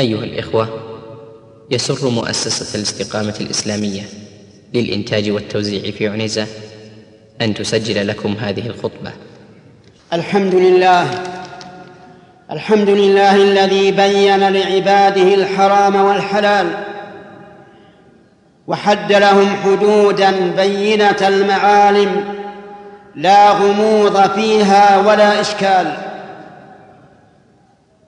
أيها الإخوة يسر مؤسسة الاستقامة الإسلامية للإنتاج والتوزيع في عنيزة أن تسجل لكم هذه الخطبة. الحمد لله الحمد لله الذي بين لعباده الحرام والحلال وحد لهم حدودا بينة المعالم لا غموض فيها ولا إشكال.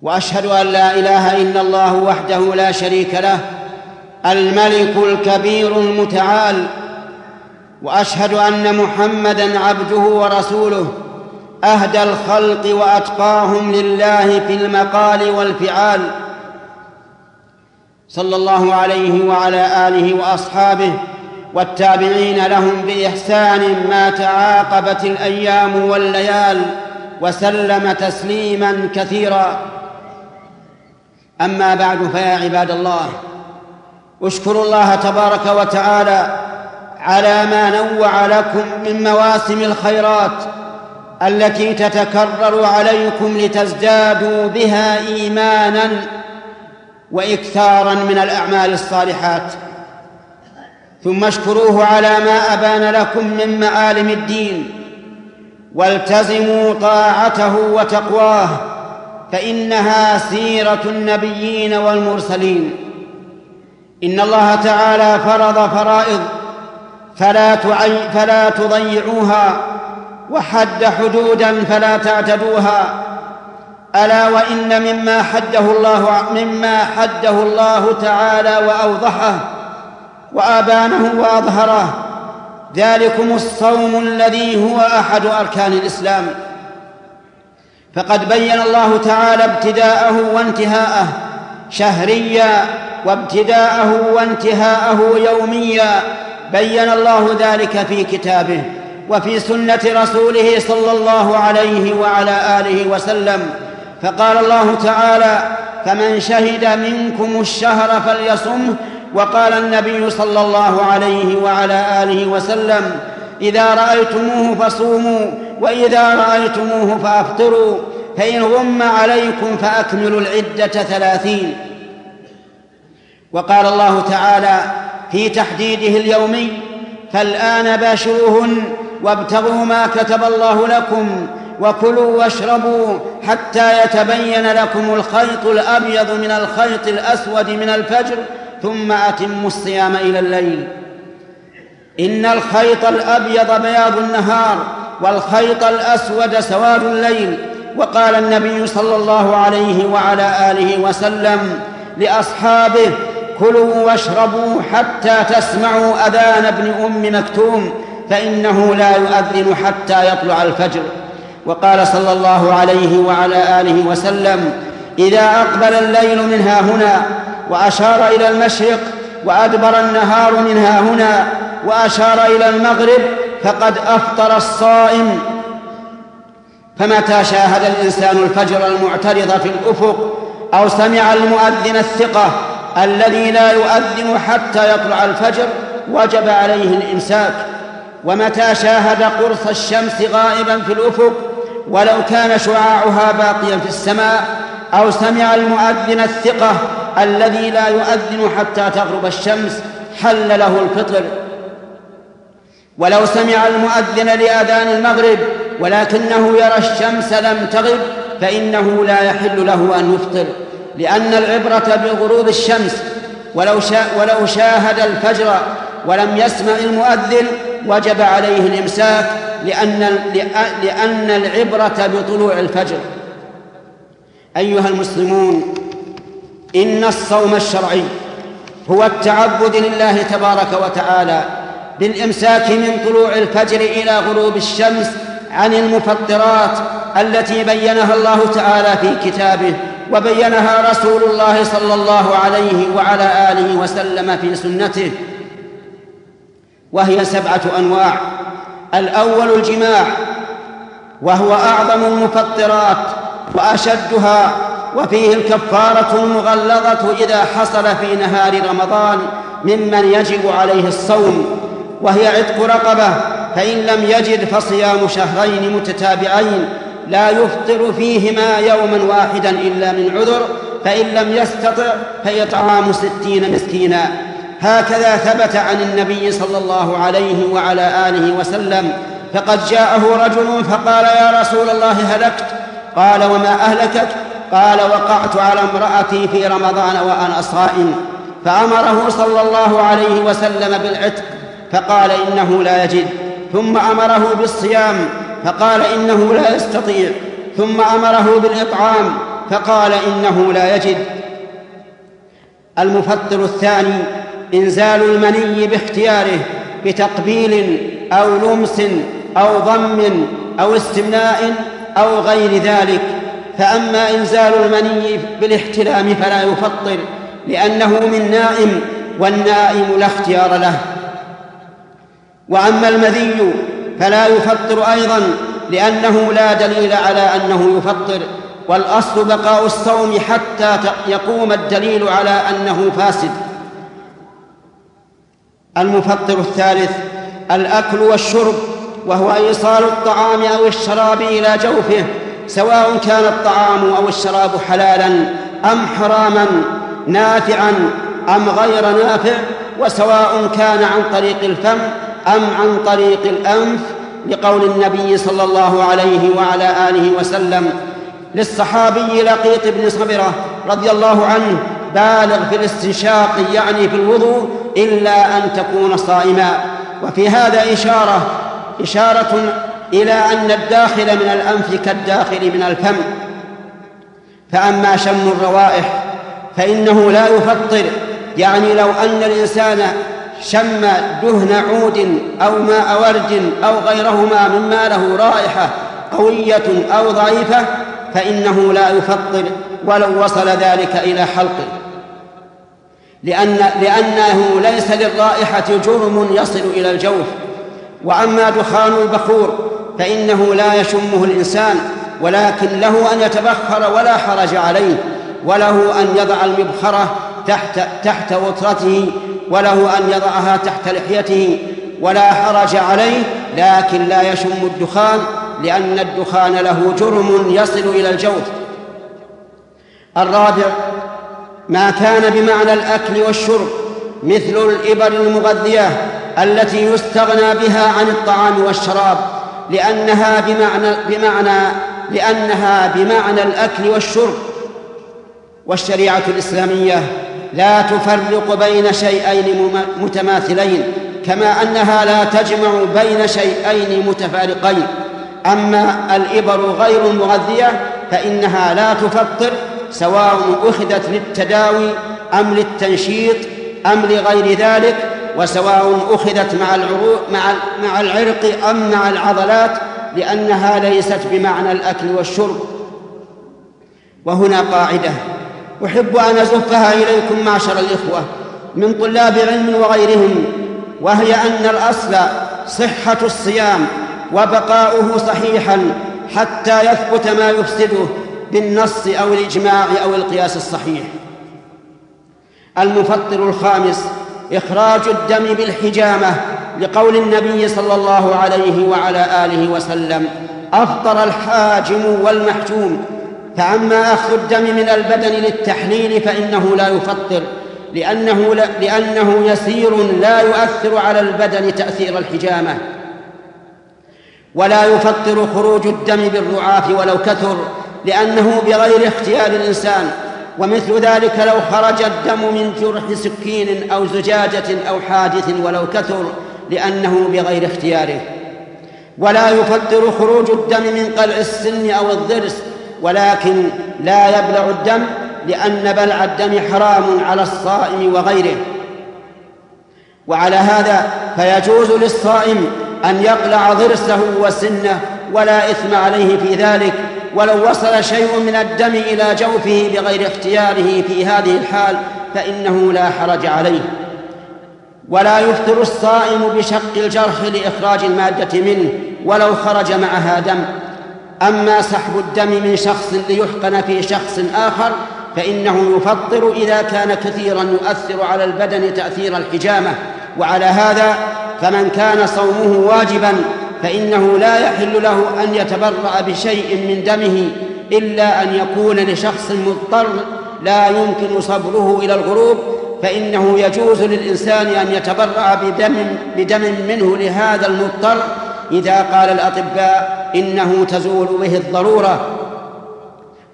وأشهد أن لا إله إلا الله وحده لا شريك له الملك الكبير المتعال وأشهد أن محمدا عبده ورسوله أهدى الخلق وأتقاهم لله في المقال والفعال صلى الله عليه وعلى آله وأصحابه والتابعين لهم بإحسان ما تعاقبت الأيام والليال وسلم تسليما كثيرا. أما بعد فيا عباد الله اشكروا الله تبارك وتعالى على ما نوع لكم من مواسم الخيرات التي تتكرر عليكم لتزدادوا بها إيمانا وإكثارا من الأعمال الصالحات. ثم اشكروه على ما أبان لكم من معالم الدين والتزموا طاعته وتقواه فإنها سيرة النبيين والمرسلين. إن الله تعالى فرض فرائض فلا فلا تضيعوها وحد حدودا فلا تعتدوها. ألا وإن مما حده الله مما حده الله تعالى وأوضحه وآبانه وأظهره ذلكم الصوم الذي هو أحد أركان الإسلام. فقد بين الله تعالى ابتداءه وانتهاءه شهريا وابتداءه وانتهاءه يوميا. بين الله ذلك في كتابه وفي سنة رسوله صلى الله عليه وعلى آله وسلم. فقال الله تعالى فمن شهد منكم الشهر فليصمه. وقال النبي صلى الله عليه وعلى آله وسلم إذا رأيتموه فصوموا وإذا رأيتموه فأفطروا فإن غم عليكم فأكملوا العدة ثلاثين. وقال الله تعالى في تحديده اليومي فالآن باشروهن وابتغوا ما كتب الله لكم وكلوا واشربوا حتى يتبين لكم الخيط الأبيض من الخيط الأسود من الفجر ثم أتموا الصيام إلى الليل. إن الخيط الأبيض بياض النهار والخيط الأسود سواد الليل. وقال النبي صلى الله عليه وعلى آله وسلم لأصحابه كلوا واشربوا حتى تسمعوا أذان ابن أم مكتوم فإنه لا يؤذن حتى يطلع الفجر. وقال صلى الله عليه وعلى آله وسلم إذا أقبل الليل منها هنا وأشار إلى المشرق وأدبر النهار منها هنا وأشار إلى المغرب فقد أفطر الصائم. فمتى شاهد الإنسان الفجر المعترض في الأفق أو سمع المؤذن الثقة الذي لا يؤذن حتى يطلع الفجر وجب عليه الإمساك. ومتى شاهد قرص الشمس غائبا في الأفق ولو كان شعاعها باقيا في السماء أو سمع المؤذن الثقة الذي لا يؤذن حتى تغرب الشمس حل له الفطر. ولو سمع المؤذن لآذان المغرب ولكنه يرى الشمس لم تغب فإنه لا يحل له أن يفطر لأن العبرة بغروب الشمس ولو, شا ولو شاهد الفجر ولم يسمع المؤذن وجب عليه الإمساك لأن لأن العبرة بطلوع الفجر. أيها المسلمون إن الصوم الشرعي هو التعبد لله تبارك وتعالى بالإمساك من طلوع الفجر إلى غروب الشمس عن المفطرات التي بينها الله تعالى في كتابه وبينها رسول الله صلى الله عليه وعلى آله وسلم في سنته. وهي سبعة أنواع. الأول الجماع وهو أعظم المفطرات وأشدها وفيه الكفارة المغلظة إذا حصل في نهار رمضان ممن يجب عليه الصوم. وهي عتق رقبة فإن لم يجد فصيام شهرين متتابعين لا يفطر فيهما يوما واحدا إلا من عذر فإن لم يستطع فإطعام ستين مسكينا. هكذا ثبت عن النبي صلى الله عليه وعلى آله وسلم. فقد جاءه رجل فقال يا رسول الله هلكت. قال وما أهلكك؟ قال وقعت على امرأتي في رمضان وأنا صائم. فأمره صلى الله عليه وسلم بالعتق. فقال إنه لا يجد. ثم أمره بالصيام فقال إنه لا يستطيع. ثم أمره بالإطعام فقال إنه لا يجد. المفطر الثاني إنزال المني باختياره بتقبيل أو لمس أو ضم أو استمناء أو غير ذلك. فأما إنزال المني بالاحتلام فلا يفطر لأنه من نائم والنائم لا اختيار له. وأما المذي فلا يفطر أيضا لأنه لا دليل على أنه يفطر والأصل بقاء الصوم حتى يقوم الدليل على أنه فاسد. المفطر الثالث الأكل والشرب وهو إيصال الطعام أو الشراب إلى جوفه سواء كان الطعام أو الشراب حلالا أم حراما نافعا أم غير نافع وسواء كان عن طريق الفم أم عن طريق الأنف لقول النبي صلى الله عليه وعلى آله وسلم للصحابي لقيط بن صبرة رضي الله عنه بالغ في الاستنشاق يعني في الوضوء إلا أن تكون صائما. وفي هذا إشارة إشارة إلى أن الداخل من الأنف كالداخل من الفم. فأما شم الروائح فإنه لا يفطر يعني لو أن الإنسان شم دهن عود أو ماء ورد أو غيرهما مما له رائحة قوية أو ضعيفة فإنه لا يفطر ولو وصل ذلك إلى حلقه. لأن لأنه ليس للرائحة جرم يصل إلى الجوف. وأما دخان البخور فإنه لا يشمه الإنسان ولكن له أن يتبخر ولا حرج عليه وله أن يضع المبخرة تحت تحت وطرته وله أن يضعها تحت لحيته ولا حرج عليه لكن لا يشم الدخان لأن الدخان له جرم يصل إلى الجوف. الرابع ما كان بمعنى الأكل والشرب مثل الإبر المغذية التي يستغنى بها عن الطعام والشراب لأنها بمعنى بمعنى لأنها بمعنى الأكل والشرب. والشريعة الإسلامية لا تفرق بين شيئين متماثلين كما أنها لا تجمع بين شيئين متفارقين. أما الإبر غير المغذية فإنها لا تفطر سواء أخذت للتداوي أم للتنشيط أم لغير ذلك وسواء أخذت مع مع مع العرق أم مع العضلات لأنها ليست بمعنى الأكل والشرب. وهنا قاعدة. أحب أن أزفها إليكم معشر الإخوة من طلاب علم وغيرهم وهي أن الأصل صحة الصيام وبقاؤه صحيحا حتى يثبت ما يفسده بالنص أو الإجماع أو القياس الصحيح. المفطر الخامس إخراج الدم بالحجامة لقول النبي صلى الله عليه وعلى آله وسلم أفطر الحاجم والمحجوم فأما أخذ الدم من البدن للتحليل فإنه لا يفطر لأنه, لأنه يسير لا يؤثر على البدن تأثير الحجامة. ولا يفطر خروج الدم بالرعاف ولو كثر لأنه بغير اختيار الإنسان. ومثل ذلك لو خرج الدم من جرح سكين أو زجاجة أو حادث ولو كثر لأنه بغير اختياره. ولا يفطر خروج الدم من قلع السن أو الضرس ولكن لا يبلع الدم لأن بلع الدم حرام على الصائم وغيره. وعلى هذا فيجوز للصائم أن يقلع ضرسه وسنه ولا إثم عليه في ذلك ولو وصل شيء من الدم إلى جوفه بغير اختياره في هذه الحال فإنه لا حرج عليه. ولا يفطر الصائم بشق الجرح لإخراج المادة منه ولو خرج معها دم. أما سحب الدم من شخص ليحقن في شخص آخر فإنه يفطر إذا كان كثيرا يؤثر على البدن تأثير الحجامة. وعلى هذا فمن كان صومه واجبا فإنه لا يحل له أن يتبرأ بشيء من دمه إلا أن يكون لشخص مضطر لا يمكن صبره إلى الغروب فإنه يجوز للإنسان أن يتبرأ بدم, بدم منه لهذا المضطر إذا قال الأطباء إنه تزول به الضرورة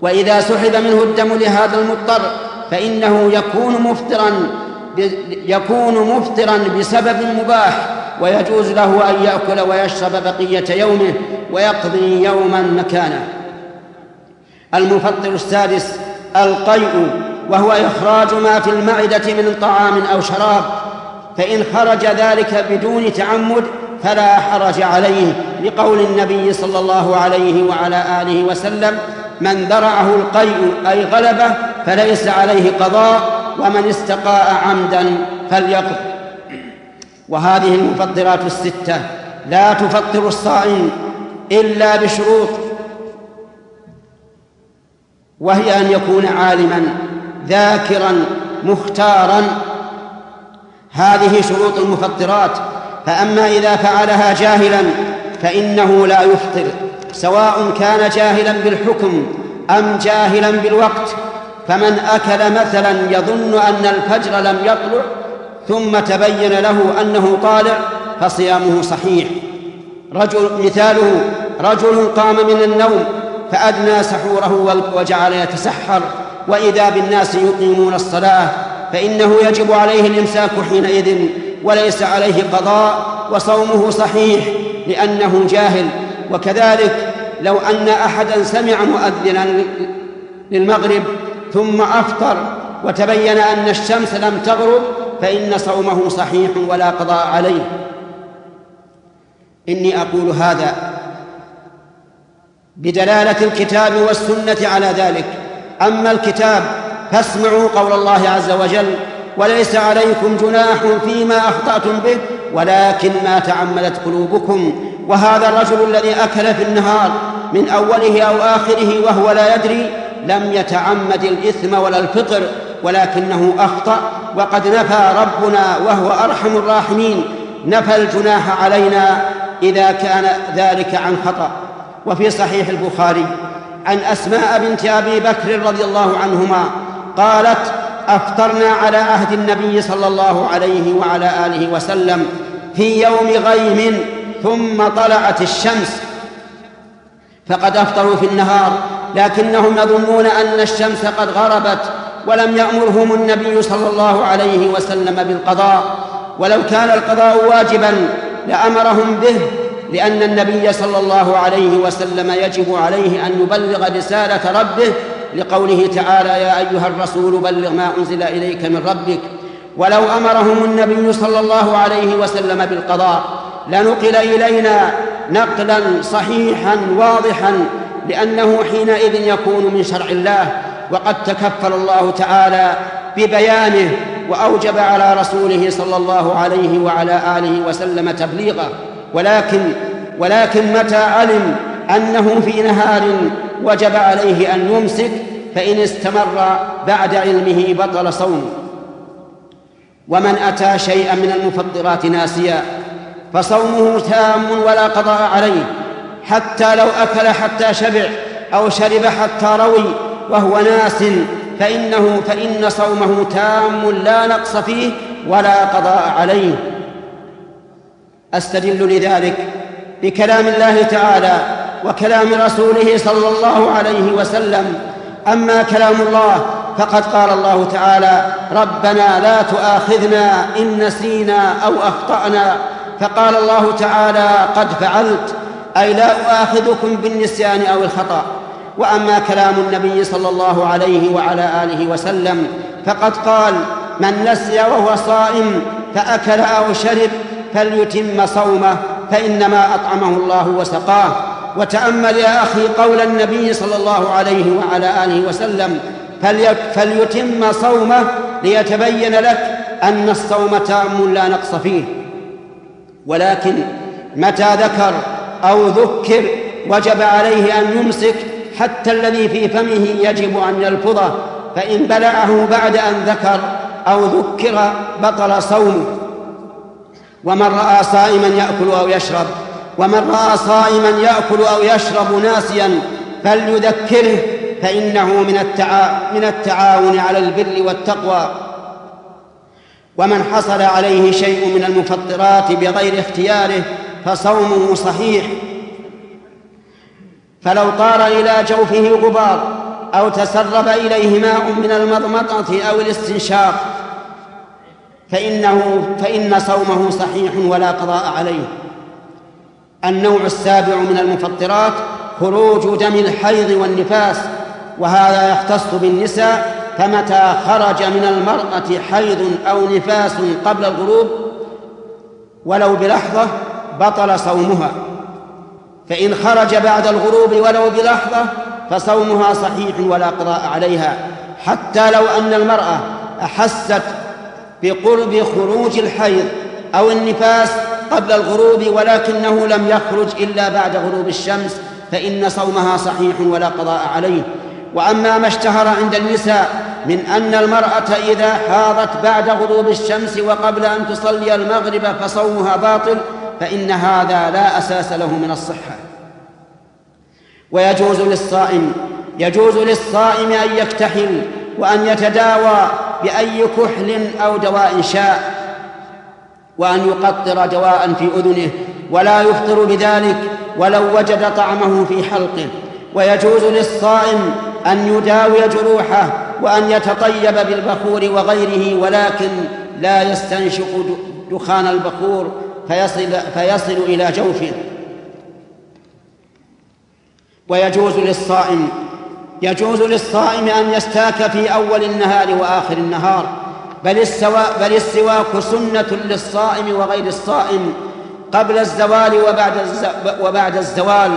وإذا سحب منه الدم لهذا المضطر فإنه يكون مفطرا يكون مفطرا بسبب مباح ويجوز له أن يأكل ويشرب بقية يومه ويقضي يوما مكانه. المفطر السادس القيء وهو إخراج ما في المعدة من طعام أو شراب فإن خرج ذلك بدون تعمد فلا حرج عليه لقول النبي صلى الله عليه وعلى آله وسلم من ذرعه القيء أي غلبه فليس عليه قضاء ومن استقاء عمدا فليقض. وهذه المفطرات الستة لا تفطر الصائم إلا بشروط وهي أن يكون عالما ذاكرا مختارا. هذه شروط المفطرات. فأما إذا فعلها جاهلا فإنه لا يفطر سواء كان جاهلا بالحكم أم جاهلا بالوقت. فمن أكل مثلا يظن أن الفجر لم يطلع ثم تبين له أنه طالع فصيامه صحيح. رجل مثاله رجل قام من النوم فأدنى سحوره وجعل يتسحر. وإذا بالناس يقيمون الصلاة فإنه يجب عليه الإمساك حينئذ وليس عليه قضاء وصومه صحيح لأنه جاهل. وكذلك لو أن أحدا سمع مؤذنا للمغرب ثم أفطر وتبين أن الشمس لم تغرب فإن صومه صحيح ولا قضاء عليه. إني أقول هذا بدلالة الكتاب والسنة على ذلك. أما الكتاب فاسمعوا قول الله عز وجل وليس عليكم جناح فيما أخطأتم به ولكن ما تعمدت قلوبكم. وهذا الرجل الذي أكل في النهار من أوله أو آخره وهو لا يدري لم يتعمد الإثم ولا الفطر ولكنه أخطأ وقد نفى ربنا وهو أرحم الراحمين. نفى الجناح علينا إذا كان ذلك عن خطأ. وفي صحيح البخاري عن أسماء بنت أبي بكر رضي الله عنهما قالت أفطرنا على عهد النبي صلى الله عليه وعلى آله وسلم في يوم غيم ثم طلعت الشمس. فقد أفطروا في النهار لكنهم يظنون أن الشمس قد غربت ولم يأمرهم النبي صلى الله عليه وسلم بالقضاء. ولو كان القضاء واجبا لأمرهم به لأن النبي صلى الله عليه وسلم يجب عليه أن يبلغ رسالة ربه لقوله تعالى يا أيها الرسول بلغ ما أنزل إليك من ربك ولو أمرهم النبي صلى الله عليه وسلم بالقضاء لنقل إلينا نقلا صحيحا واضحا لأنه حينئذ يكون من شرع الله وقد تكفل الله تعالى ببيانه وأوجب على رسوله صلى الله عليه وعلى آله وسلم تبليغه. ولكن ولكن متى علم أنه في نهار وجب عليه أن يمسك فإن استمر بعد علمه بطل صومه ومن أتى شيئا من المفطرات ناسيا فصومه تام ولا قضاء عليه حتى لو أكل حتى شبع أو شرب حتى روي وهو ناس فإنه فإن صومه تام لا نقص فيه ولا قضاء عليه. أستدل لذلك بكلام الله تعالى وكلام رسوله صلى الله عليه وسلم. أما كلام الله فقد قال الله تعالى ربنا لا تؤاخذنا إن نسينا أو أخطأنا. فقال الله تعالى قد فعلت. أي لا أؤاخذكم بالنسيان أو الخطأ. وأما كلام النبي صلى الله عليه وعلى آله وسلم فقد قال من نسي وهو صائم فأكل أو شرب فليتم صومه فإنما أطعمه الله وسقاه. وتأمل يا أخي قول النبي صلى الله عليه وعلى آله وسلم فليتم صومه ليتبين لك أن الصوم تام لا نقص فيه. ولكن متى ذكر أو ذكر وجب عليه أن يمسك حتى الذي في فمه يجب أن يلفظه فإن بلعه بعد أن ذكر أو ذكر بطل صومه. ومن رأى صائما يأكل أو يشرب ومن رأى صائما يأكل أو يشرب ناسيا فليذكره فإنه من التعا من التعاون على البر والتقوى. ومن حصل عليه شيء من المفطرات بغير اختياره فصومه صحيح. فلو طار إلى جوفه غبار أو تسرب إليه ماء من المضمضة أو الاستنشاق فإنه فإن صومه صحيح ولا قضاء عليه. النوع السابع من المفطرات خروج دم الحيض والنفاس وهذا يختص بالنساء فمتى خرج من المرأة حيض أو نفاس قبل الغروب ولو بلحظة بطل صومها. فإن خرج بعد الغروب ولو بلحظة فصومها صحيح ولا قضاء عليها. حتى لو أن المرأة أحست بقرب خروج الحيض أو النفاس قبل الغروب ولكنه لم يخرج إلا بعد غروب الشمس فإن صومها صحيح ولا قضاء عليه. وأما ما اشتهر عند النساء من أن المرأة إذا حاضت بعد غروب الشمس وقبل أن تصلي المغرب فصومها باطل فإن هذا لا أساس له من الصحة. ويجوز للصائم يجوز للصائم أن يكتحل وأن يتداوى بأي كحل أو دواء شاء وأن يقطر دواء في أذنه ولا يفطر بذلك ولو وجد طعمه في حلقه. ويجوز للصائم أن يداوي جروحه وأن يتطيب بالبخور وغيره ولكن لا يستنشق دخان البخور فيصل, فيصل إلى جوفه. ويجوز للصائم يجوز للصائم أن يستاك في أول النهار وآخر النهار. بل السواء بل السواك سنة للصائم وغير الصائم قبل الزوال وبعد وبعد الزوال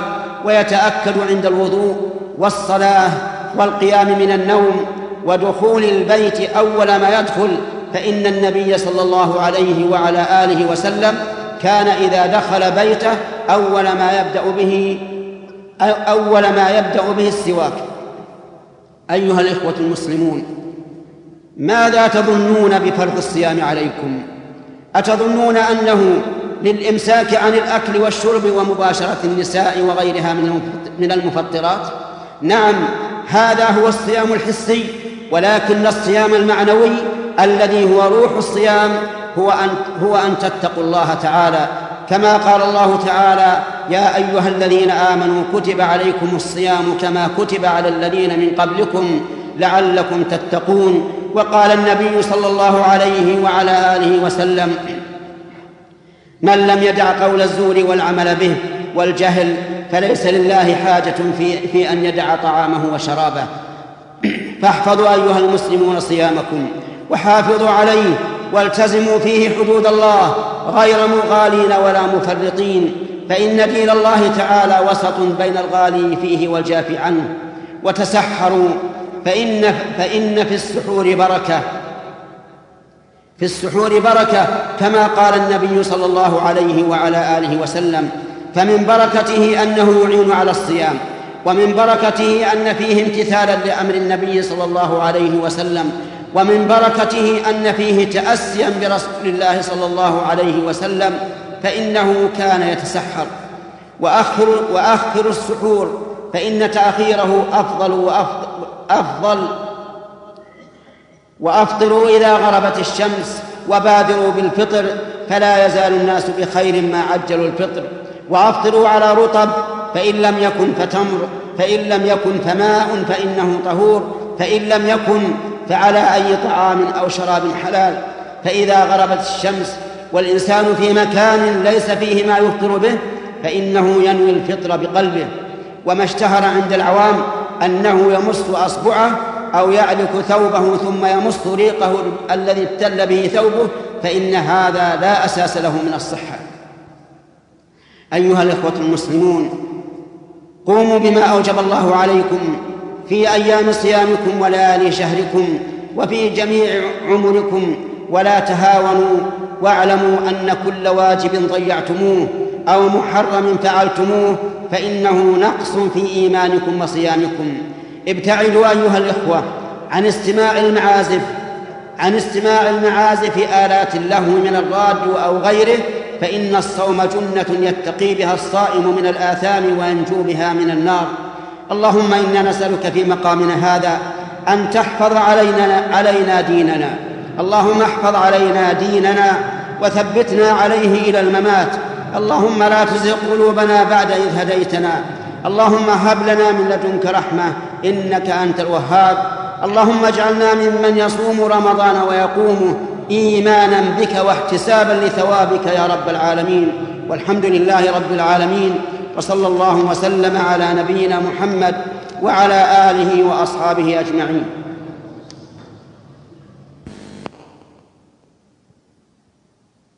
ويتأكد عند الوضوء والصلاة والقيام من النوم ودخول البيت أول ما يدخل فإن النبي صلى الله عليه وعلى آله وسلم كان إذا دخل بيته أول ما يبدأ به أول ما يبدأ به السواك. أيها الإخوة المسلمون ماذا تظنون بفرض الصيام عليكم؟ أتظنون أنه للإمساك عن الأكل والشرب ومباشرة النساء وغيرها من المفطرات؟ نعم هذا هو الصيام الحسي ولكن الصيام المعنوي الذي هو روح الصيام هو أن هو أن تتقوا الله تعالى. كما قال الله تعالى يا أيها الذين آمنوا كتب عليكم الصيام كما كتب على الذين من قبلكم لعلكم تتقون. وقال النبي صلى الله عليه وعلى آله وسلم من لم يدع قول الزور والعمل به والجهل فليس لله حاجة في, في أن يدع طعامه وشرابه. فاحفظوا أيها المسلمون صيامكم وحافظوا عليه والتزموا فيه حدود الله غير مغالين ولا مفرطين فإن دين الله تعالى وسط بين الغالي فيه والجاف عنه وتسحروا فإن فإن في السحور بركة. في السحور بركة كما قال النبي صلى الله عليه وعلى آله وسلم فمن بركته أنه يعين على الصيام ومن بركته أن فيه امتثالا لأمر النبي صلى الله عليه وسلم ومن بركته أن فيه تأسيا برسول الله صلى الله عليه وسلم فإنه كان يتسحر. وأخر وأخر السحور فإن تأخيره أفضل وأفضل أفضل. وأفطروا إذا غربت الشمس وبادروا بالفطر فلا يزال الناس بخير ما عجلوا الفطر. وأفطروا على رطب فإن لم يكن فتمر فإن لم يكن فماء فإنه طهور. فإن لم يكن فعلى أي طعام أو شراب حلال. فإذا غربت الشمس والإنسان في مكان ليس فيه ما يفطر به فإنه ينوي الفطر بقلبه. وما اشتهر عند العوام أنه يمص أصبعه أو يعلك ثوبه ثم يمص ريقه الذي ابتل به ثوبه فإن هذا لا أساس له من الصحة. أيها الإخوة المسلمون قوموا بما أوجب الله عليكم في أيام صيامكم وليالي شهركم وفي جميع عمركم ولا تهاونوا واعلموا أن كل واجب ضيعتموه. أو محرم فعلتموه فإنه نقص في إيمانكم وصيامكم. ابتعدوا أيها الإخوة عن استماع المعازف عن استماع المعازف آلات اللهو من الراديو أو غيره فإن الصوم جنة يتقي بها الصائم من الآثام وينجو بها من النار. اللهم إنا نسألك في مقامنا هذا أن تحفظ علينا علينا ديننا. اللهم احفظ علينا ديننا وثبتنا عليه إلى الممات. اللهم لا تزغ قلوبنا بعد إذ هديتنا. اللهم هب لنا من لدنك رحمة إنك أنت الوهاب. اللهم اجعلنا ممن يصوم رمضان ويقومه إيمانا بك واحتسابا لثوابك يا رب العالمين. والحمد لله رب العالمين. وصلى الله وسلم على نبينا محمد وعلى آله وأصحابه أجمعين.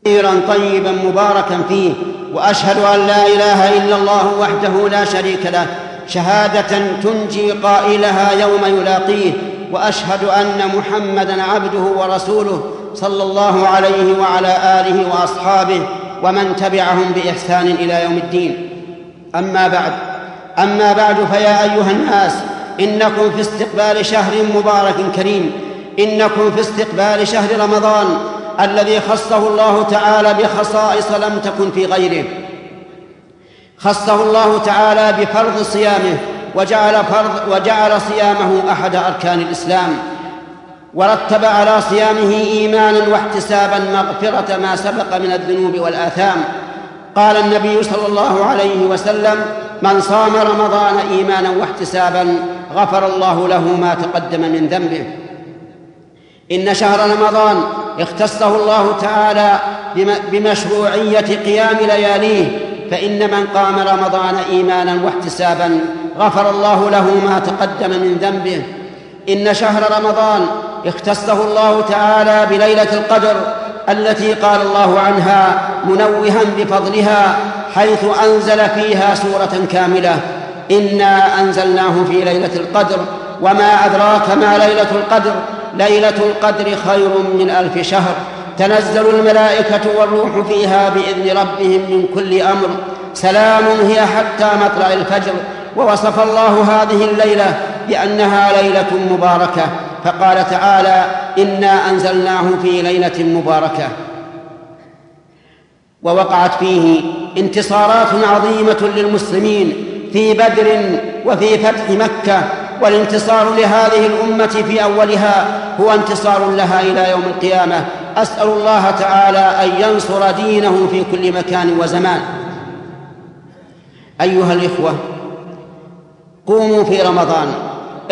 كثيرا طيبا مباركا فيه وأشهد أن لا إله إلا الله وحده لا شريك له شهادة تنجي قائلها يوم يلاقيه وأشهد أن محمدا عبده ورسوله صلى الله عليه وعلى آله وأصحابه ومن تبعهم بإحسان إلى يوم الدين. أما بعد أما بعد فيا أيها الناس إنكم في استقبال شهر مبارك كريم إنكم في استقبال شهر رمضان الذي خصه الله تعالى بخصائص لم تكن في غيره. خصه الله تعالى بفرض صيامه وجعل فرض وجعل صيامه أحد أركان الإسلام. ورتب على صيامه إيمانا واحتسابا مغفرة ما سبق من الذنوب والآثام. قال النبي صلى الله عليه وسلم من صام رمضان إيمانا واحتسابا غفر الله له ما تقدم من ذنبه. إن شهر رمضان اختصه الله تعالى بمشروعية قيام لياليه فإن من قام رمضان إيمانا واحتسابا غفر الله له ما تقدم من ذنبه. إن شهر رمضان اختصه الله تعالى بليلة القدر التي قال الله عنها منوها بفضلها حيث أنزل فيها سورة كاملة إنا أنزلناه في ليلة القدر وما أدراك ما ليلة القدر. ليلة القدر خير من ألف شهر. تنزل الملائكة والروح فيها بإذن ربهم من كل أمر. سلام هي حتى مطلع الفجر. ووصف الله هذه الليلة بأنها ليلة مباركة. فقال تعالى إنا أنزلناه في ليلة مباركة. ووقعت فيه انتصارات عظيمة للمسلمين في بدر وفي فتح مكة. والانتصار لهذه الأمة في أولها هو انتصار لها إلى يوم القيامة. أسأل الله تعالى أن ينصر دينه في كل مكان وزمان. أيها الإخوة قوموا في رمضان.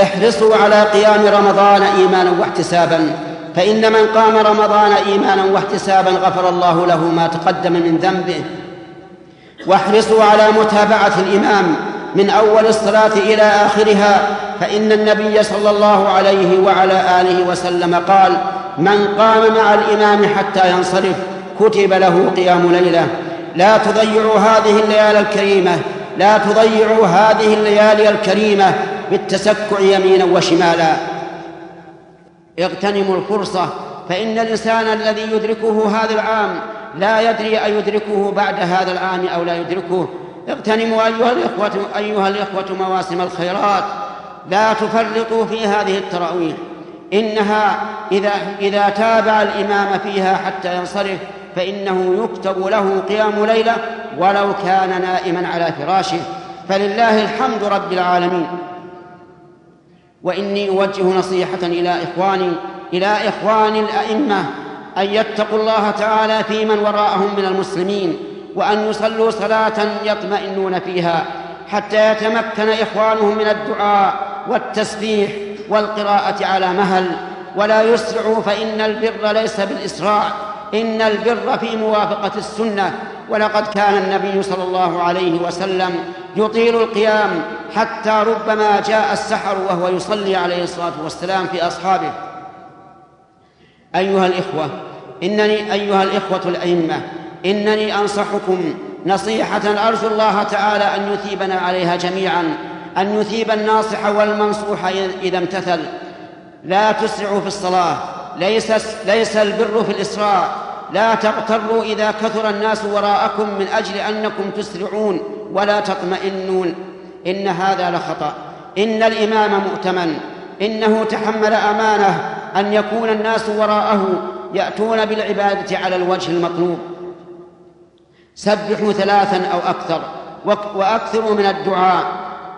احرصوا على قيام رمضان إيمانا واحتسابا. فإن من قام رمضان إيمانا واحتسابا غفر الله له ما تقدم من ذنبه. واحرصوا على متابعة الإمام. من أول الصلاة إلى آخرها فإن النبي صلى الله عليه وعلى آله وسلم قال من قام مع الإمام حتى ينصرف كتب له قيام ليلة. لا تضيعوا هذه الليالي الكريمة لا تضيعوا هذه الليالي الكريمة بالتسكع يمينا وشمالا. اغتنموا الفرصة فإن الإنسان الذي يدركه هذا العام لا يدري أيدركه بعد هذا العام أو لا يدركه. اغتنموا أيها الإخوة أيها الإخوة مواسم الخيرات. لا تفرطوا في هذه التراويح. إنها إذا إذا تابع الإمام فيها حتى ينصرف فإنه يكتب له قيام ليلة ولو كان نائما على فراشه. فلله الحمد رب العالمين. وإني أوجه نصيحة إلى إخواني إلى إخواني الأئمة أن يتقوا الله تعالى في من وراءهم من المسلمين. وأن يصلوا صلاة يطمئنون فيها حتى يتمكن إخوانهم من الدعاء والتسبيح والقراءة على مهل. ولا يسرعوا فإن البر ليس بالإسراع إن البر في موافقة السنة. ولقد كان النبي صلى الله عليه وسلم يطيل القيام حتى ربما جاء السحر وهو يصلي عليه الصلاة والسلام في أصحابه. أيها الإخوة إنني أيها الإخوة الأئمة إنني أنصحكم نصيحة أرجو الله تعالى أن يثيبنا عليها جميعا أن يثيب الناصح والمنصوح إذا امتثل. لا تسرعوا في الصلاة ليس ليس البر في الإسراع لا تغتروا إذا كثر الناس وراءكم من أجل أنكم تسرعون ولا تطمئنون. إن هذا لخطأ. إن الإمام مؤتمن. إنه تحمل أمانة أن يكون الناس وراءه يأتون بالعبادة على الوجه المطلوب. سبحوا ثلاثا أو أكثر وأكثروا من الدعاء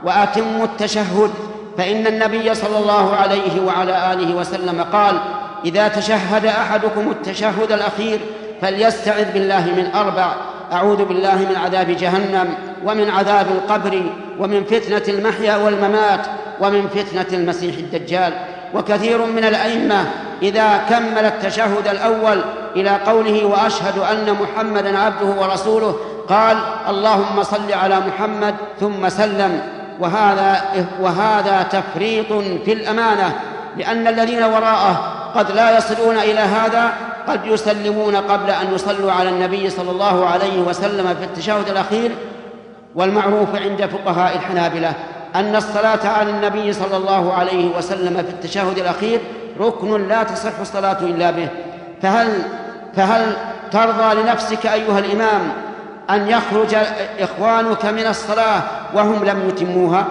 وأتموا التشهد. فإن النبي صلى الله عليه وعلى آله وسلم قال إذا تشهد أحدكم التشهد الأخير فليستعذ بالله من أربع أعوذ بالله من عذاب جهنم ومن عذاب القبر ومن فتنة المحيا والممات ومن فتنة المسيح الدجال. وكثير من الأئمة إذا كمل التشهد الأول إلى قوله وأشهد أن محمدا عبده ورسوله قال اللهم صل على محمد ثم سلم. وهذا وهذا تفريط في الأمانة لأن الذين وراءه قد لا يصلون إلى هذا قد يسلمون قبل أن يصلوا على النبي صلى الله عليه وسلم في التشهد الأخير والمعروف عند فقهاء الحنابلة. أن الصلاة على النبي صلى الله عليه وسلم في التشهد الأخير ركن لا تصح الصلاة إلا به. فهل فهل ترضى لنفسك أيها الإمام أن يخرج إخوانك من الصلاة وهم لم يتموها؟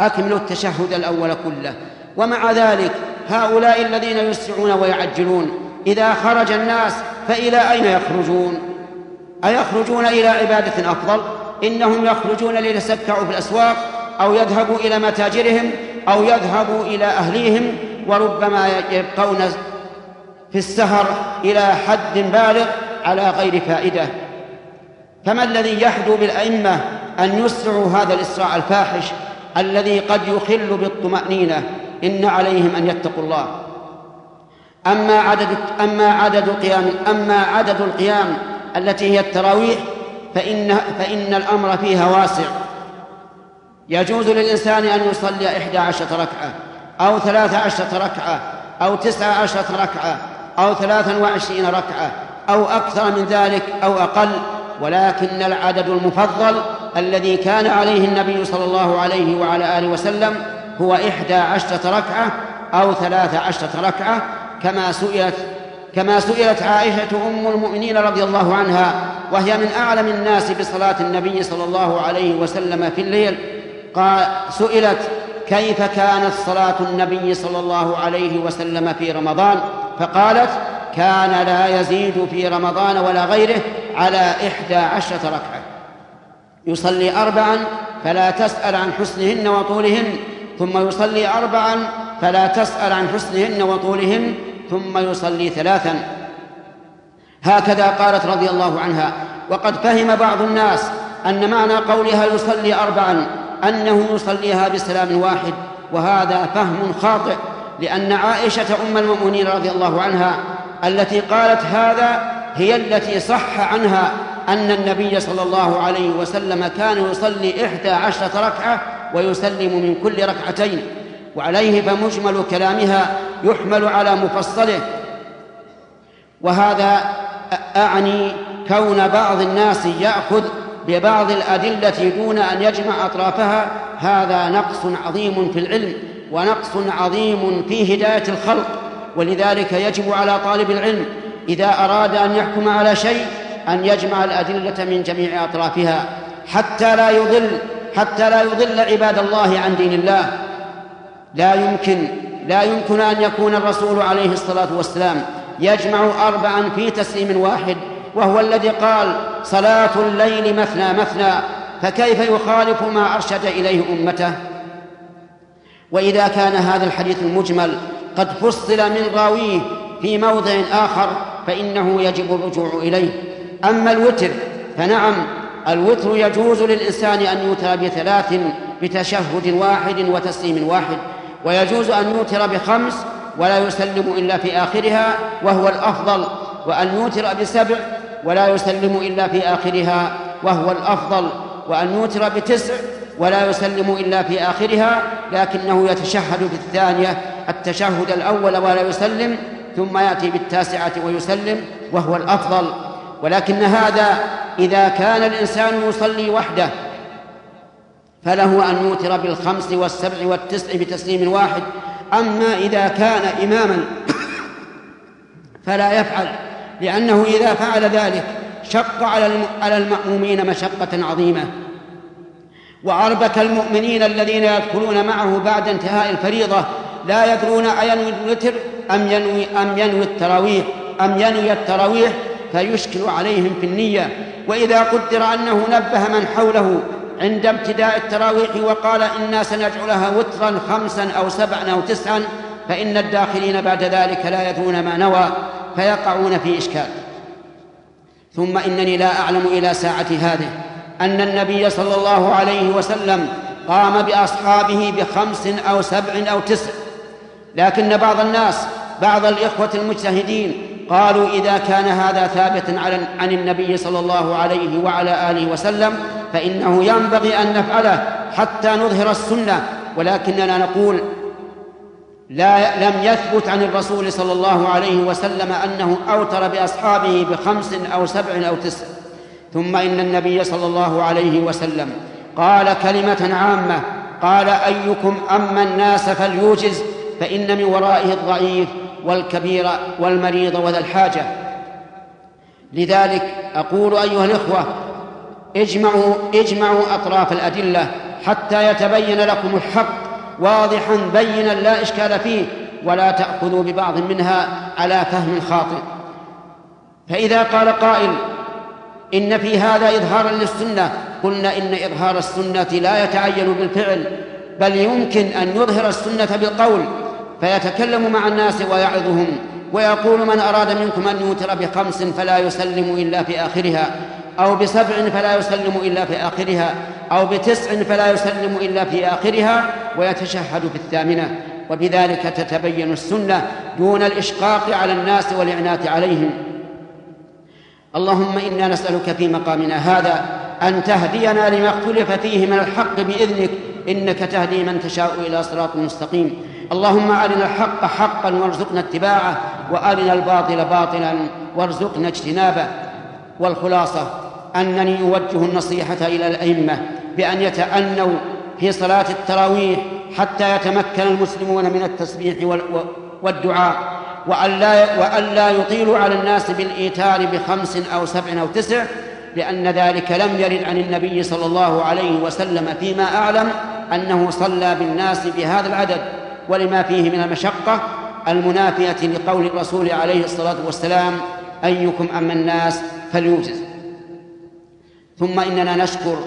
أكملوا التشهد الأول كله. ومع ذلك هؤلاء الذين يسرعون ويعجلون إذا خرج الناس فإلى أين يخرجون؟ أيخرجون إلى عبادة أفضل؟ إنهم يخرجون ليتسكعوا في الأسواق أو يذهبوا إلى متاجرهم أو يذهبوا إلى أهليهم وربما يبقون في السهر إلى حد بالغ على غير فائدة. فما الذي يحدو بالأئمة أن يسرعوا هذا الإسراع الفاحش الذي قد يخل بالطمأنينة؟ إن عليهم أن يتقوا الله. أما عدد أما عدد قيام أما عدد القيام التي هي التراويح فإن فإن الأمر فيها واسع. يجوز للإنسان أن يصلي إحدى عشرة ركعة أو ثلاث عشرة ركعة أو تسع عشرة ركعة أو ثلاثا وعشرين ركعة أو أكثر من ذلك أو أقل. ولكن العدد المفضل الذي كان عليه النبي صلى الله عليه وعلى آله وسلم هو إحدى عشرة ركعة أو ثلاث عشرة ركعة كما سئلت كما سئلت عائشة أم المؤمنين رضي الله عنها وهي من أعلم الناس بصلاة النبي صلى الله عليه وسلم في الليل. قال سئلت كيف كانت صلاة النبي صلى الله عليه وسلم في رمضان؟ فقالت كان لا يزيد في رمضان ولا غيره على إحدى عشرة ركعة. يصلي أربعا فلا تسأل عن حسنهن وطولهن. ثم يصلي أربعا فلا تسأل عن حسنهن وطولهن. ثم يصلي ثلاثا. هكذا قالت رضي الله عنها. وقد فهم بعض الناس أن معنى قولها يصلي أربعا أنه يصليها بسلام واحد وهذا فهم خاطئ لأن عائشة أم المؤمنين رضي الله عنها التي قالت هذا هي التي صح عنها أن النبي صلى الله عليه وسلم كان يصلي إحدى عشرة ركعة ويسلم من كل ركعتين وعليه فمجمل كلامها يحمل على مفصله. وهذا أعني كون بعض الناس يأخذ ببعض الأدلة دون أن يجمع أطرافها هذا نقص عظيم في العلم ونقص عظيم في هداية الخلق. ولذلك يجب على طالب العلم إذا أراد أن يحكم على شيء أن يجمع الأدلة من جميع أطرافها حتى لا يضل حتى لا يضل عباد الله عن دين الله. لا يمكن لا يمكن أن يكون الرسول عليه الصلاة والسلام يجمع أربعا في تسليم واحد وهو الذي قال صلاة الليل مثنى مثنى فكيف يخالف ما أرشد إليه أمته؟ وإذا كان هذا الحديث المجمل قد فصل من راويه في موضع آخر فإنه يجب الرجوع إليه. أما الوتر فنعم الوتر يجوز للإنسان أن يوتر بثلاث بتشهد واحد وتسليم واحد ويجوز أن يوتر بخمس ولا يسلم إلا في آخرها وهو الأفضل وأن يوتر بسبع ولا يسلم إلا في آخرها وهو الأفضل وأن يوتر بتسع ولا يسلم إلا في آخرها لكنه يتشهد في الثانية التشهد الأول ولا يسلم ثم يأتي بالتاسعة ويسلم وهو الأفضل. ولكن هذا إذا كان الإنسان يصلي وحده فله أن يوتر بالخمس والسبع والتسع بتسليم واحد أما إذا كان إماما فلا يفعل لأنه إذا فعل ذلك شق على المأمومين مشقة عظيمة. وأربك المؤمنين الذين يدخلون معه بعد انتهاء الفريضة لا يدرون أينوي الوتر أم ينوي أم ينوي التراويح أم ينوي التراويح فيشكل عليهم في النية. وإذا قدر أنه نبه من حوله عند ابتداء التراويح وقال إنا سنجعلها وترا خمسا أو سبعا أو تسعا فإن الداخلين بعد ذلك لا يدرون ما نوى فيقعون في إشكال. ثم إنني لا أعلم إلى ساعة هذه أن النبي صلى الله عليه وسلم قام بأصحابه بخمس أو سبع أو تسع. لكن بعض الناس بعض الإخوة المجتهدين قالوا إذا كان هذا ثابتا عن النبي صلى الله عليه وعلى آله وسلم فإنه ينبغي أن نفعله حتى نظهر السنة. ولكننا نقول لا لم يثبت عن الرسول صلى الله عليه وسلم أنه أوتر بأصحابه بخمس أو سبع أو تسع ثم إن النبي صلى الله عليه وسلم قال كلمة عامة قال أيكم أما الناس فليوجز فإن من ورائه الضعيف والكبير والمريض وذا الحاجة. لذلك أقول أيها الإخوة اجمعوا اجمعوا أطراف الأدلة حتى يتبين لكم الحق واضحا بينا لا إشكال فيه ولا تأخذوا ببعض منها على فهم خاطئ. فإذا قال قائل إن في هذا إظهارا للسنة قلنا إن إظهار السنة لا يتعين بالفعل بل يمكن أن يظهر السنة بالقول فيتكلم مع الناس ويعظهم ويقول من أراد منكم أن يوتر بخمس فلا يسلم إلا في آخرها أو بسبع فلا يسلم إلا في آخرها أو بتسع فلا يسلم إلا في آخرها ويتشهد في الثامنة. وبذلك تتبين السنة دون الإشقاق على الناس والإعنات عليهم. اللهم إنا نسألك في مقامنا هذا أن تهدينا لما اختلف فيه من الحق بإذنك إنك تهدي من تشاء إلى صراط مستقيم. اللهم أرنا الحق حقا وارزقنا اتباعه وأرنا الباطل باطلا وارزقنا اجتنابه. والخلاصة أنني أوجه النصيحة إلى الأئمة بأن يتأنوا في صلاة التراويح حتى يتمكن المسلمون من التسبيح والدعاء وألا وألا يطيلوا على الناس بالإيتار بخمس أو سبع أو تسع لأن ذلك لم يرد عن النبي صلى الله عليه وسلم فيما أعلم أنه صلى بالناس بهذا العدد. ولما فيه من المشقة المنافية لقول الرسول عليه الصلاة والسلام أيكم أما الناس فليوجز. ثم إننا نشكر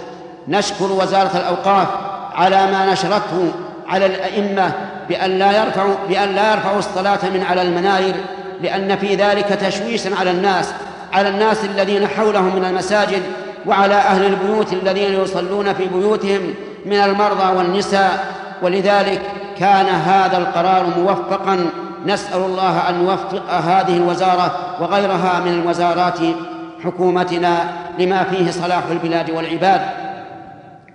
نشكر وزارة الأوقاف على ما نشرته على الأئمة بأن لا يرفعوا بأن لا يرفعوا الصلاة من على المناير لأن في ذلك تشويشا على الناس على الناس الذين حولهم من المساجد وعلى أهل البيوت الذين يصلون في بيوتهم من المرضى والنساء. ولذلك كان هذا القرار موفقا. نسأل الله أن يوفق هذه الوزارة وغيرها من الوزارات حكومتنا لما فيه صلاح البلاد والعباد.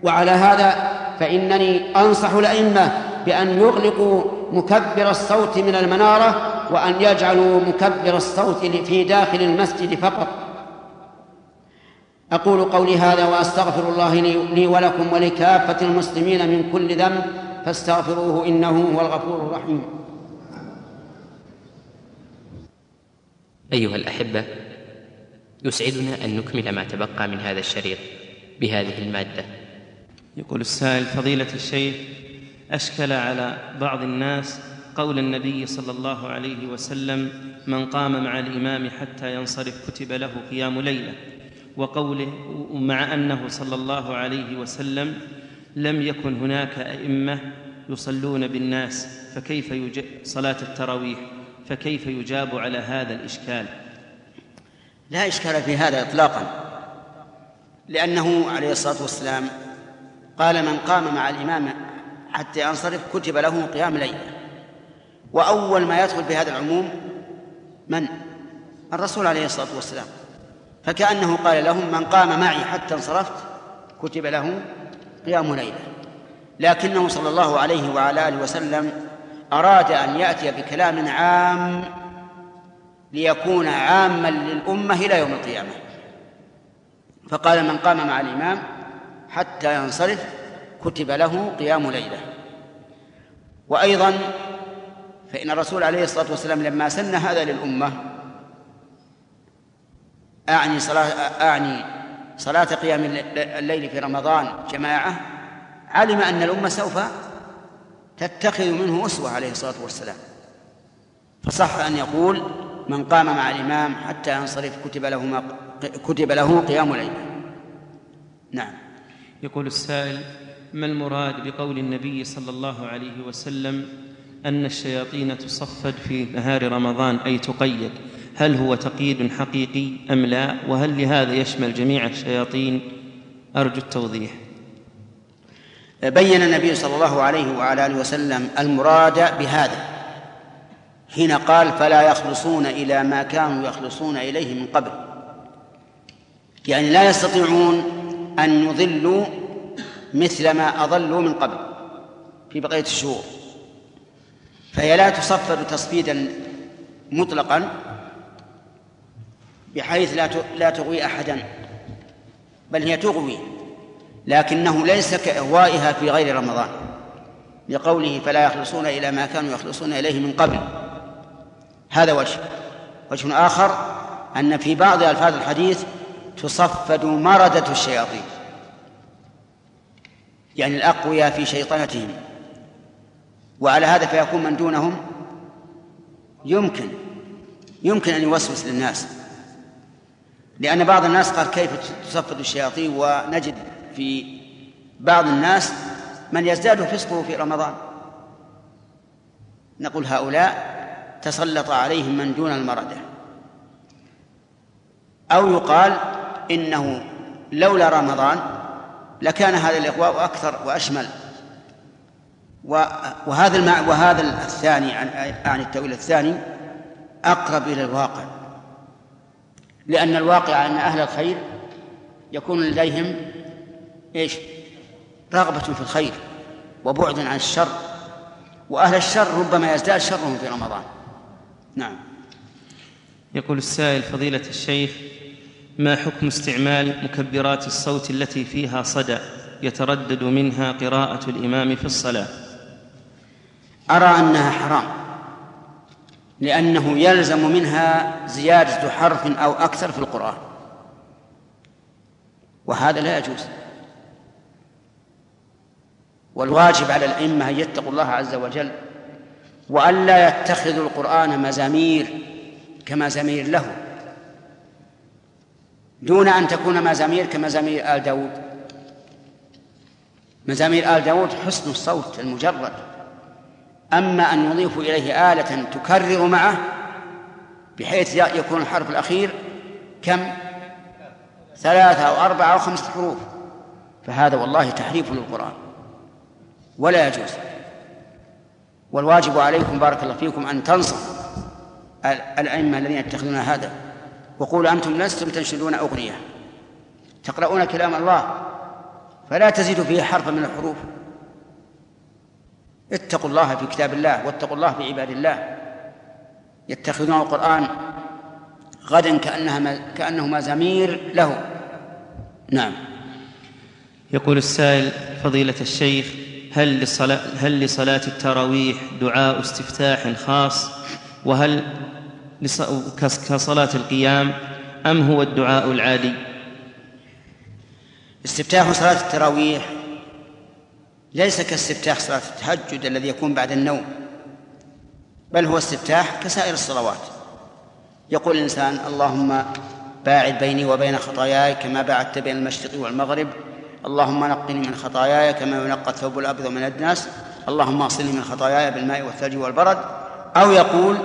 وعلى هذا فإنني أنصح الأئمة بأن يغلقوا مكبر الصوت من المنارة وأن يجعلوا مكبر الصوت في داخل المسجد فقط. أقول قولي هذا وأستغفر الله لي ولكم ولكافة المسلمين من كل ذنب. فاستغفروه إنه هو الغفور الرحيم. أيها الأحبة يسعدنا أن نكمل ما تبقى من هذا الشريط بهذه المادة. يقول السائل فضيلة الشيخ أشكل على بعض الناس قول النبي صلى الله عليه وسلم من قام مع الإمام حتى ينصرف كتب له قيام ليلة وقوله مع أنه صلى الله عليه وسلم لم يكن هناك أئمة يصلون بالناس فكيف يج... صلاة التراويح؟ فكيف يجاب على هذا الإشكال؟ لا إشكال في هذا إطلاقا لأنه عليه الصلاة والسلام قال من قام مع الإمام حتى ينصرف كتب له قيام ليلة. وأول ما يدخل في هذا العموم من؟ الرسول عليه الصلاة والسلام. فكأنه قال لهم من قام معي حتى انصرفت كتب له قيام ليلة. لكنه صلى الله عليه وعلى آله وسلم أراد أن يأتي بكلام عام ليكون عاما للأمة إلى يوم القيامة. فقال من قام مع الإمام حتى ينصرف كتب له قيام ليلة. وأيضا فإن الرسول عليه الصلاة والسلام لما سن هذا للأمة أعني صلاة أعني صلاة قيام الليل في رمضان جماعة علم أن الأمة سوف تتخذ منه أسوة عليه الصلاة والسلام. فصح أن يقول من قام مع الإمام حتى ينصرف كتب له ما كتب له قيام الليل نعم. يقول السائل ما المراد بقول النبي صلى الله عليه وسلم أن الشياطين تصفد في نهار رمضان؟ أي تقيد. هل هو تقييد حقيقي أم لا؟ وهل لهذا يشمل جميع الشياطين؟ أرجو التوضيح. بين النبي صلى الله عليه وعلى آله وسلم المراد بهذا. حين قال فلا يخلصون إلى ما كانوا يخلصون إليه من قبل. يعني لا يستطيعون أن يضلوا مثل ما أضلوا من قبل في بقية الشهور. فهي لا تصفد تصفيدا مطلقا بحيث لا لا تغوي احدا بل هي تغوي. لكنه ليس كإغوائها في غير رمضان. لقوله فلا يخلصون إلى ما كانوا يخلصون إليه من قبل. هذا وجه. وجه آخر أن في بعض ألفاظ الحديث تصفد مردة الشياطين. يعني الأقوياء في شيطنتهم. وعلى هذا فيكون من دونهم يمكن يمكن أن يوسوس للناس. لأن بعض الناس قال كيف تصفد الشياطين ونجد في بعض الناس من يزداد فسقه في رمضان. نقول هؤلاء تسلط عليهم من دون المردة. أو يقال إنه لولا رمضان لكان هذا الإغواء أكثر وأشمل. وهذا المع وهذا الثاني عن عن التأويل الثاني أقرب إلى الواقع. لأن الواقع أن أهل الخير يكون لديهم إيش؟ رغبة في الخير وبعد عن الشر. وأهل الشر ربما يزداد شرهم في رمضان. نعم. يقول السائل فضيلة الشيخ ما حكم استعمال مكبرات الصوت التي فيها صدى يتردد منها قراءة الإمام في الصلاة؟ أرى أنها حرام لأنه يلزم منها زيادة حرف أو أكثر في القرآن. وهذا لا يجوز. والواجب على الأئمة أن يتقوا الله عز وجل وألا يتخذوا القرآن مزامير كمزامير له. دون أن تكون مزامير كمزامير آل داود. مزامير آل داود حسن الصوت المجرد. أما أن يضيف إليه آلة تكرر معه بحيث يكون الحرف الأخير كم؟ ثلاثة أو أربعة أو خمسة حروف. فهذا والله تحريف للقرآن. ولا يجوز. والواجب عليكم بارك الله فيكم أن تنصحوا الأئمة الذين يتخذون هذا. وقولوا أنتم لستم تنشدون أغنية. تقرؤون كلام الله فلا تزيدوا فيه حرفا من الحروف. اتقوا الله في كتاب الله واتقوا الله في عباد الله. يتخذون القرآن غدا كأنها كأنه مزامير له. نعم. يقول السائل فضيلة الشيخ هل لصلاة هل لصلاة التراويح دعاء استفتاح خاص؟ وهل كصلاة القيام؟ أم هو الدعاء العادي؟ استفتاح صلاة التراويح ليس كاستفتاح صلاة التهجد الذي يكون بعد النوم بل هو استفتاح كسائر الصلوات. يقول الإنسان اللهم باعد بيني وبين خطاياي كما باعدت بين المشرق والمغرب اللهم نقني من خطاياي كما ينقى الثوب الأبيض من الدنس اللهم اغسلني من خطاياي بالماء والثلج والبرد. أو يقول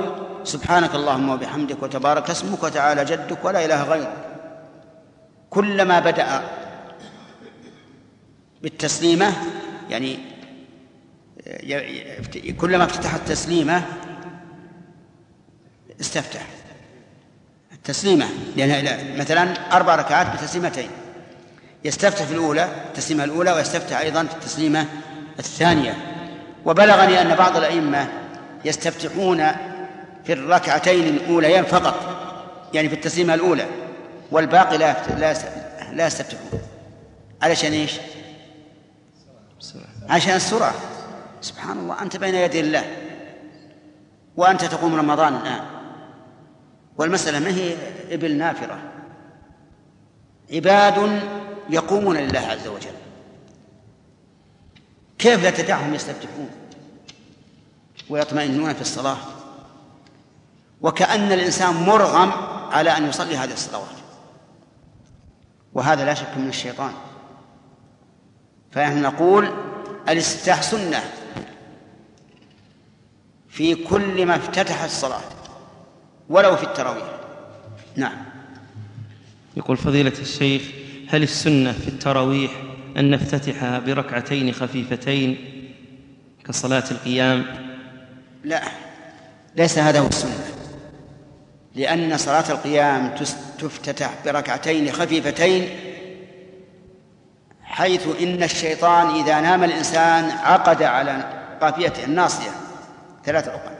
سبحانك اللهم وبحمدك وتبارك اسمك وتعالى جدك ولا إله غيرك. كلما بدأ بالتسليمة يعني كلما افتتح التسليمة استفتح. التسليمة لأن مثلا أربع ركعات بتسليمتين. يستفتح في الأولى التسليمة الأولى ويستفتح أيضا في التسليمة الثانية. وبلغني أن بعض الأئمة يستفتحون في الركعتين الأوليين فقط يعني في التسليمة الأولى والباقي لا لا لا يستفتحون. علشان إيش؟ عشان السرعة. سبحان الله أنت بين يدي الله وأنت تقوم رمضان الآن. والمسألة ما هي إبل نافرة؟ عباد يقومون لله عز وجل. كيف لا تدعهم يستفتحون ويطمئنون في الصلاة؟ وكأن الإنسان مرغم على أن يصلي هذه الصلوات. وهذا لا شك من الشيطان. فنحن نقول الاستفتاح سنة. في كل ما افتتح الصلاة ولو في التراويح. نعم. يقول فضيلة الشيخ هل السنة في التراويح أن نفتتحها بركعتين خفيفتين كصلاة القيام؟ لا ليس هذا هو السنة. لأن صلاة القيام تفتتح بركعتين خفيفتين حيث إن الشيطان إذا نام الإنسان عقد على قافيته الناصية ثلاث عقد.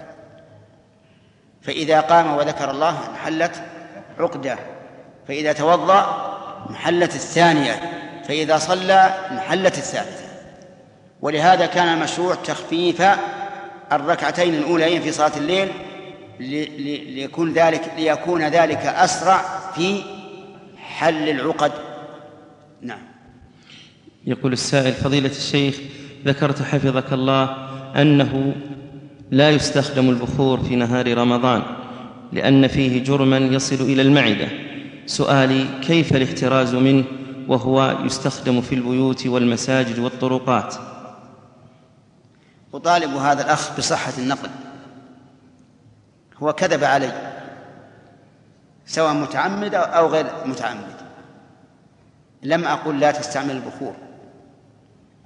فإذا قام وذكر الله انحلت عقدة. فإذا توضأ انحلت الثانية فإذا صلى انحلت الثالثة. ولهذا كان المشروع تخفيف الركعتين الأوليين في صلاة الليل ليكون ذلك ليكون ذلك أسرع في حل العقد. نعم. يقول السائل فضيلة الشيخ ذكرت حفظك الله أنه لا يستخدم البخور في نهار رمضان لأن فيه جرما يصل إلى المعدة. سؤالي كيف الاحتراز منه وهو يستخدم في البيوت والمساجد والطرقات؟ أطالب هذا الأخ بصحة النقل. هو كذب علي سواء متعمد أو غير متعمد. لم أقل لا تستعمل البخور.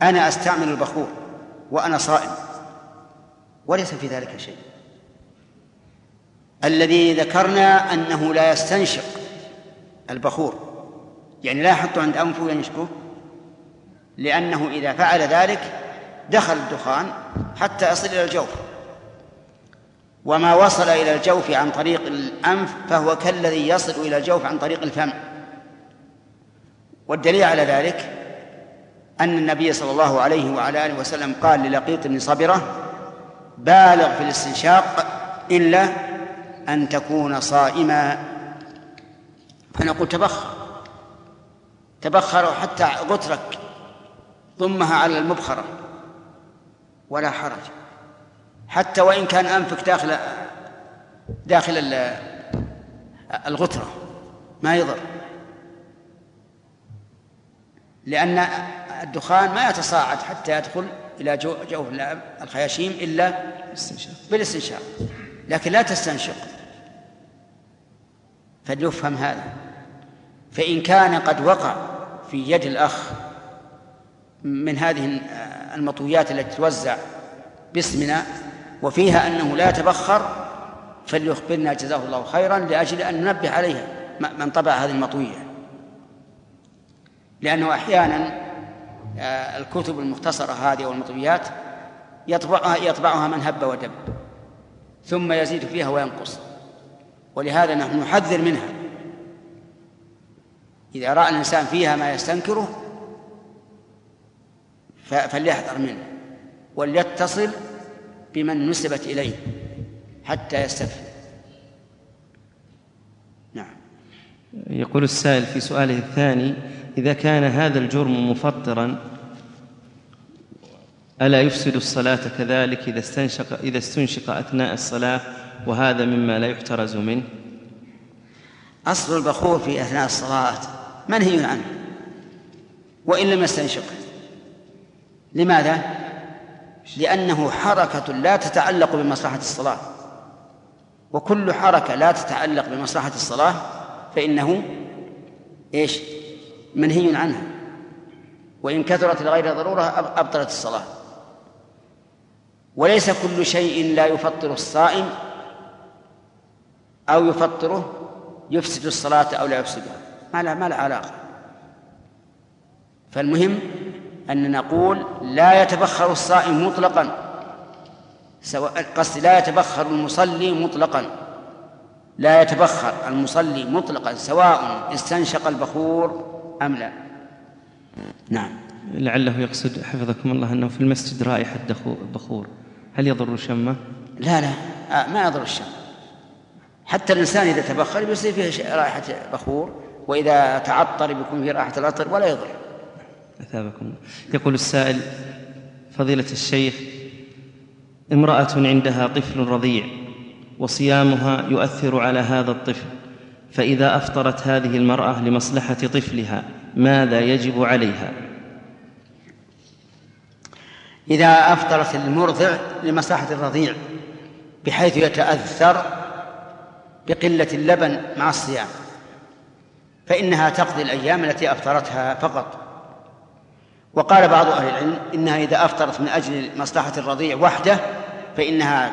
أنا أستعمل البخور وأنا صائم. وليس في ذلك شيء. الذي ذكرنا أنه لا يستنشق البخور. يعني لا يحطه عند أنفه وينشقه لأنه إذا فعل ذلك دخل الدخان حتى يصل إلى الجوف. وما وصل إلى الجوف عن طريق الأنف فهو كالذي يصل إلى الجوف عن طريق الفم. والدليل على ذلك أن النبي صلى الله عليه وعلى آله وسلم قال للقيط بن صبرة بالغ في الاستنشاق إلا أن تكون صائما. فنقول تبخر. تبخر حتى غترك ضمها على المبخرة. ولا حرج. حتى وإن كان أنفك داخل داخل الغترة. ما يضر. لأن الدخان ما يتصاعد حتى يدخل إلى جوف الخياشيم إلا بالاستنشاق. لكن لا تستنشق. فليفهم هذا. فإن كان قد وقع في يد الأخ من هذه المطويات التي توزع باسمنا وفيها أنه لا يتبخر فليخبرنا جزاه الله خيرا لأجل أن ننبه عليها من طبع هذه المطوية. لأنه أحيانا آه، الكتب المختصرة هذه والمطويات يطبعها يطبعها من هب ودب ثم يزيد فيها وينقص. ولهذا نحن نحذر منها. إذا رأى الإنسان فيها ما يستنكره فليحذر منه وليتصل بمن نسبت إليه حتى يستفهم نعم. يقول السائل في سؤاله الثاني إذا كان هذا الجرم مفطرا ألا يفسد الصلاة كذلك إذا استنشق إذا استنشق أثناء الصلاة وهذا مما لا يحترز منه؟ أصل البخور في أثناء الصلاة منهي عنه وإن لم يستنشق. لماذا؟ لأنه حركة لا تتعلق بمصلحة الصلاة. وكل حركة لا تتعلق بمصلحة الصلاة فإنه إيش؟ منهي عنها. وإن كثرت لغير ضرورة أبطلت الصلاة. وليس كل شيء لا يفطر الصائم أو يفطره يفسد الصلاة أو لا يفسدها. ما لا ما لا علاقة. فالمهم أن نقول لا يتبخر الصائم مطلقا. سواء قصد لا يتبخر المصلي مطلقا. لا يتبخر المصلي مطلقا سواء استنشق البخور أم لا. نعم. لعله يقصد حفظكم الله أنه في المسجد رائحة بخور. هل يضر شمه؟ لا لا. آه، ما يضر الشم حتى الإنسان إذا تبخر بيصير فيه رائحة بخور. وإذا تعطر بيكون فيه رائحة العطر ولا يضر. أثابكم. يقول السائل فضيلة الشيخ امرأة عندها طفل رضيع وصيامها يؤثر على هذا الطفل فإذا أفطرت هذه المرأة لمصلحة طفلها ماذا يجب عليها؟ إذا أفطرت المرضع لمصلحة الرضيع بحيث يتأثر بقلة اللبن مع الصيام. فإنها تقضي الأيام التي أفطرتها فقط. وقال بعض أهل العلم إنها إذا أفطرت من أجل مصلحة الرضيع وحده فإنها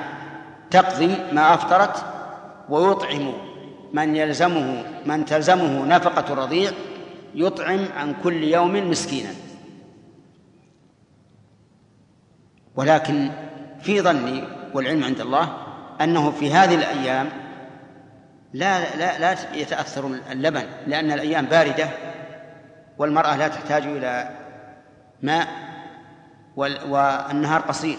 تقضي ما أفطرت ويطعم من يلزمه من تلزمه نفقة الرضيع يطعم عن كل يوم مسكينا. ولكن في ظني والعلم عند الله أنه في هذه الأيام لا لا لا يتأثر اللبن لأن الأيام باردة والمرأة لا تحتاج إلى ماء والنهار قصير.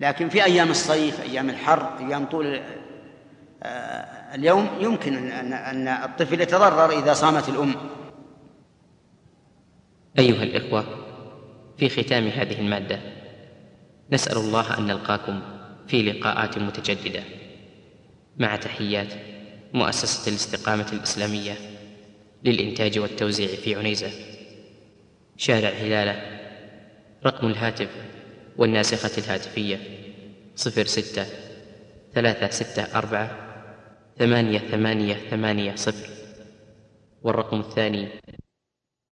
لكن في أيام الصيف أيام الحر أيام طول آه، اليوم يمكن أن الطفل يتضرر إذا صامت الأم. أيها الإخوة في ختام هذه المادة نسأل الله أن نلقاكم في لقاءات متجددة. مع تحيات مؤسسة الاستقامة الإسلامية للإنتاج والتوزيع في عنيزة. شارع هلالة رقم الهاتف والناسخة الهاتفية صفر ستة ثلاثة ستة أربعة ثمانية ثمانية ثمانية صفر. والرقم الثاني